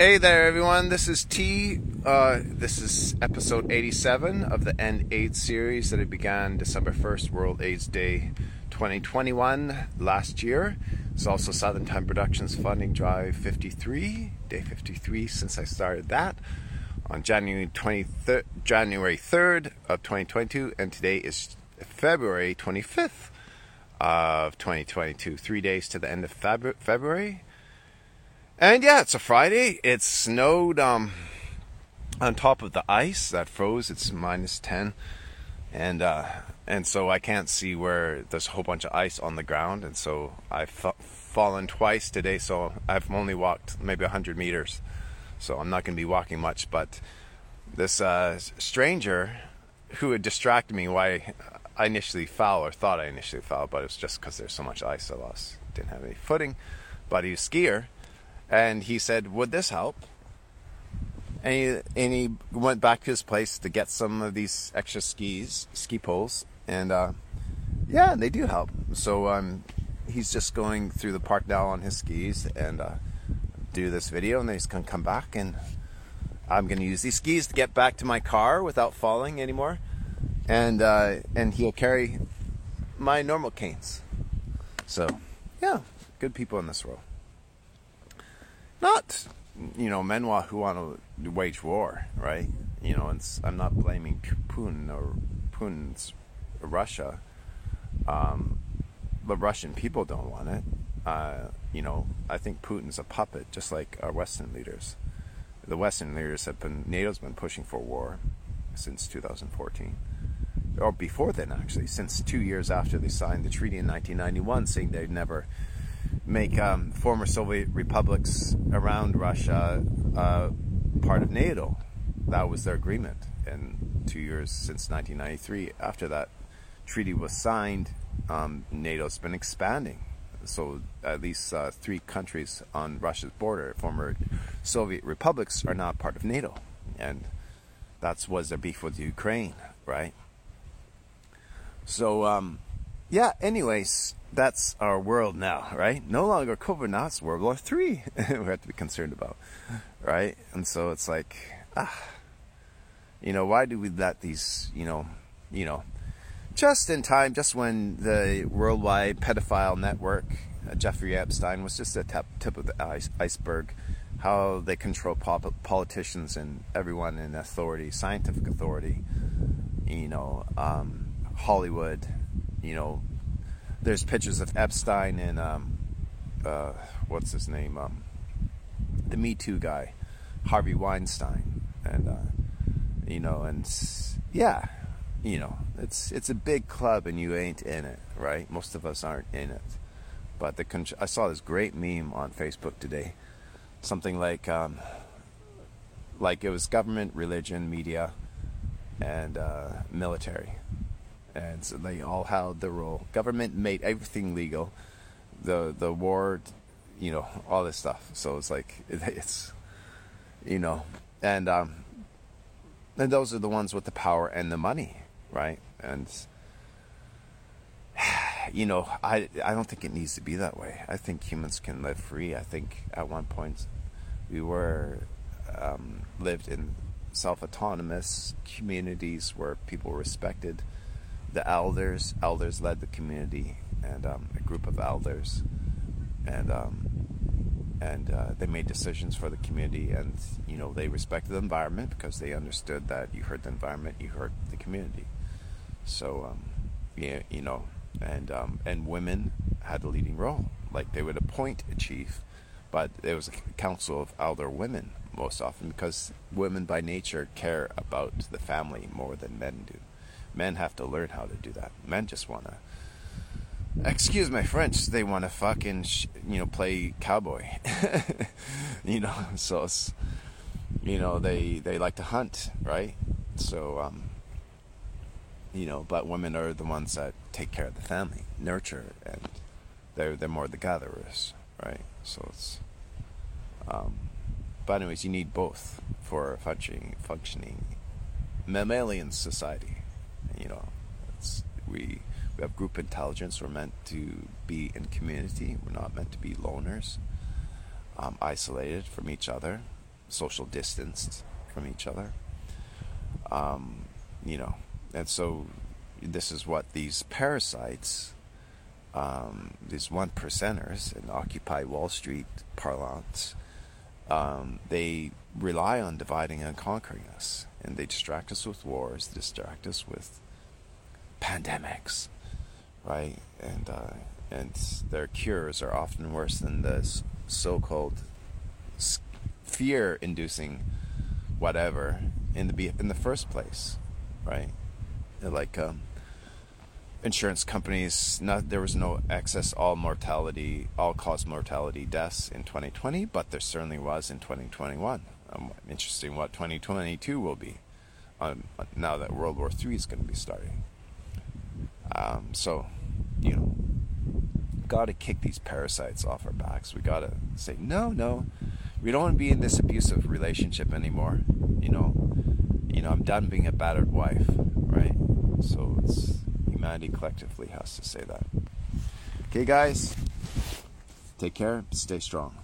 Hey there, everyone. This is T. Uh, this is episode 87 of the End AIDS series that I began December 1st, World AIDS Day 2021 last year. It's also Southern Time Productions Funding Drive 53, day 53 since I started that on January 23rd, January 3rd of 2022, and today is February 25th of 2022. Three days to the end of February. And yeah, it's a Friday. It snowed um, on top of the ice that froze. It's minus 10. And uh, and so I can't see where there's a whole bunch of ice on the ground. And so I've fallen twice today. So I've only walked maybe 100 meters. So I'm not going to be walking much. But this uh, stranger who had distracted me why I initially fell or thought I initially fell, but it was just because there's so much ice I lost. Didn't have any footing. But he's a skier and he said, "Would this help?" And he, and he went back to his place to get some of these extra skis, ski poles, and uh, yeah, they do help. So um, he's just going through the park now on his skis and uh, do this video, and then he's gonna come back, and I'm gonna use these skis to get back to my car without falling anymore, and uh, and he'll carry my normal canes. So yeah, good people in this world not you know men who want to wage war, right? You know, I'm not blaming Putin or Putin's Russia, um, but Russian people don't want it. Uh, you know, I think Putin's a puppet, just like our Western leaders. The Western leaders have been NATO's been pushing for war since 2014, or before then, actually, since two years after they signed the treaty in 1991, saying they'd never make um, former Soviet republics around Russia uh, part of NATO. That was their agreement. And two years since 1993, after that treaty was signed, um, NATO's been expanding. So at least uh, three countries on Russia's border, former Soviet republics, are now part of NATO. And that's was their beef with Ukraine, right? So, um, yeah, anyways, that's our world now, right? No longer it's World War Three. we have to be concerned about, right? And so it's like, ah, you know, why do we let these, you know, you know, just in time, just when the worldwide pedophile network, uh, Jeffrey Epstein, was just the tip, tip of the ice, iceberg, how they control pop- politicians and everyone in authority, scientific authority, you know, um, Hollywood, you know, there's pictures of Epstein and um, uh, what's his name, um, the Me Too guy, Harvey Weinstein, and uh, you know, and yeah, you know, it's it's a big club and you ain't in it, right? Most of us aren't in it. But the con- I saw this great meme on Facebook today, something like um, like it was government, religion, media, and uh, military and so they all held the role. Government made everything legal. The the war, you know, all this stuff. So it's like it's, you know, and um, and those are the ones with the power and the money, right? And you know, I I don't think it needs to be that way. I think humans can live free. I think at one point we were um, lived in self autonomous communities where people were respected the elders. Elders led the community, and um, a group of elders, and um, and uh, they made decisions for the community. And you know, they respected the environment because they understood that you hurt the environment, you hurt the community. So, um, yeah, you know, and um, and women had a leading role. Like they would appoint a chief, but there was a council of elder women most often because women by nature care about the family more than men do. Men have to learn how to do that. Men just want to. Excuse my French. They want to fucking, sh- you know, play cowboy. you know, so you know, they they like to hunt, right? So, um, you know, but women are the ones that take care of the family, nurture, and they're they're more the gatherers, right? So it's, um, but anyways, you need both for functioning functioning mammalian society you know, we we have group intelligence. We're meant to be in community. We're not meant to be loners, um, isolated from each other. social distanced from each other. Um, you know, and so this is what these parasites, um, these one percenters in Occupy Wall Street parlance, um, they rely on dividing and conquering us, and they distract us with wars, distract us with pandemics, right? And uh, and their cures are often worse than the so-called fear-inducing whatever in the in the first place, right? Like um, insurance companies, not there was no excess all mortality, all cause mortality deaths in 2020, but there certainly was in 2021. Um, interesting what 2022 will be. Um, now that World War III is going to be starting. Um, so, you know, got to kick these parasites off our backs. We got to say, no, no, we don't want to be in this abusive relationship anymore. You know, you know, I'm done being a battered wife, right? So it's humanity collectively has to say that. Okay, guys, take care, stay strong.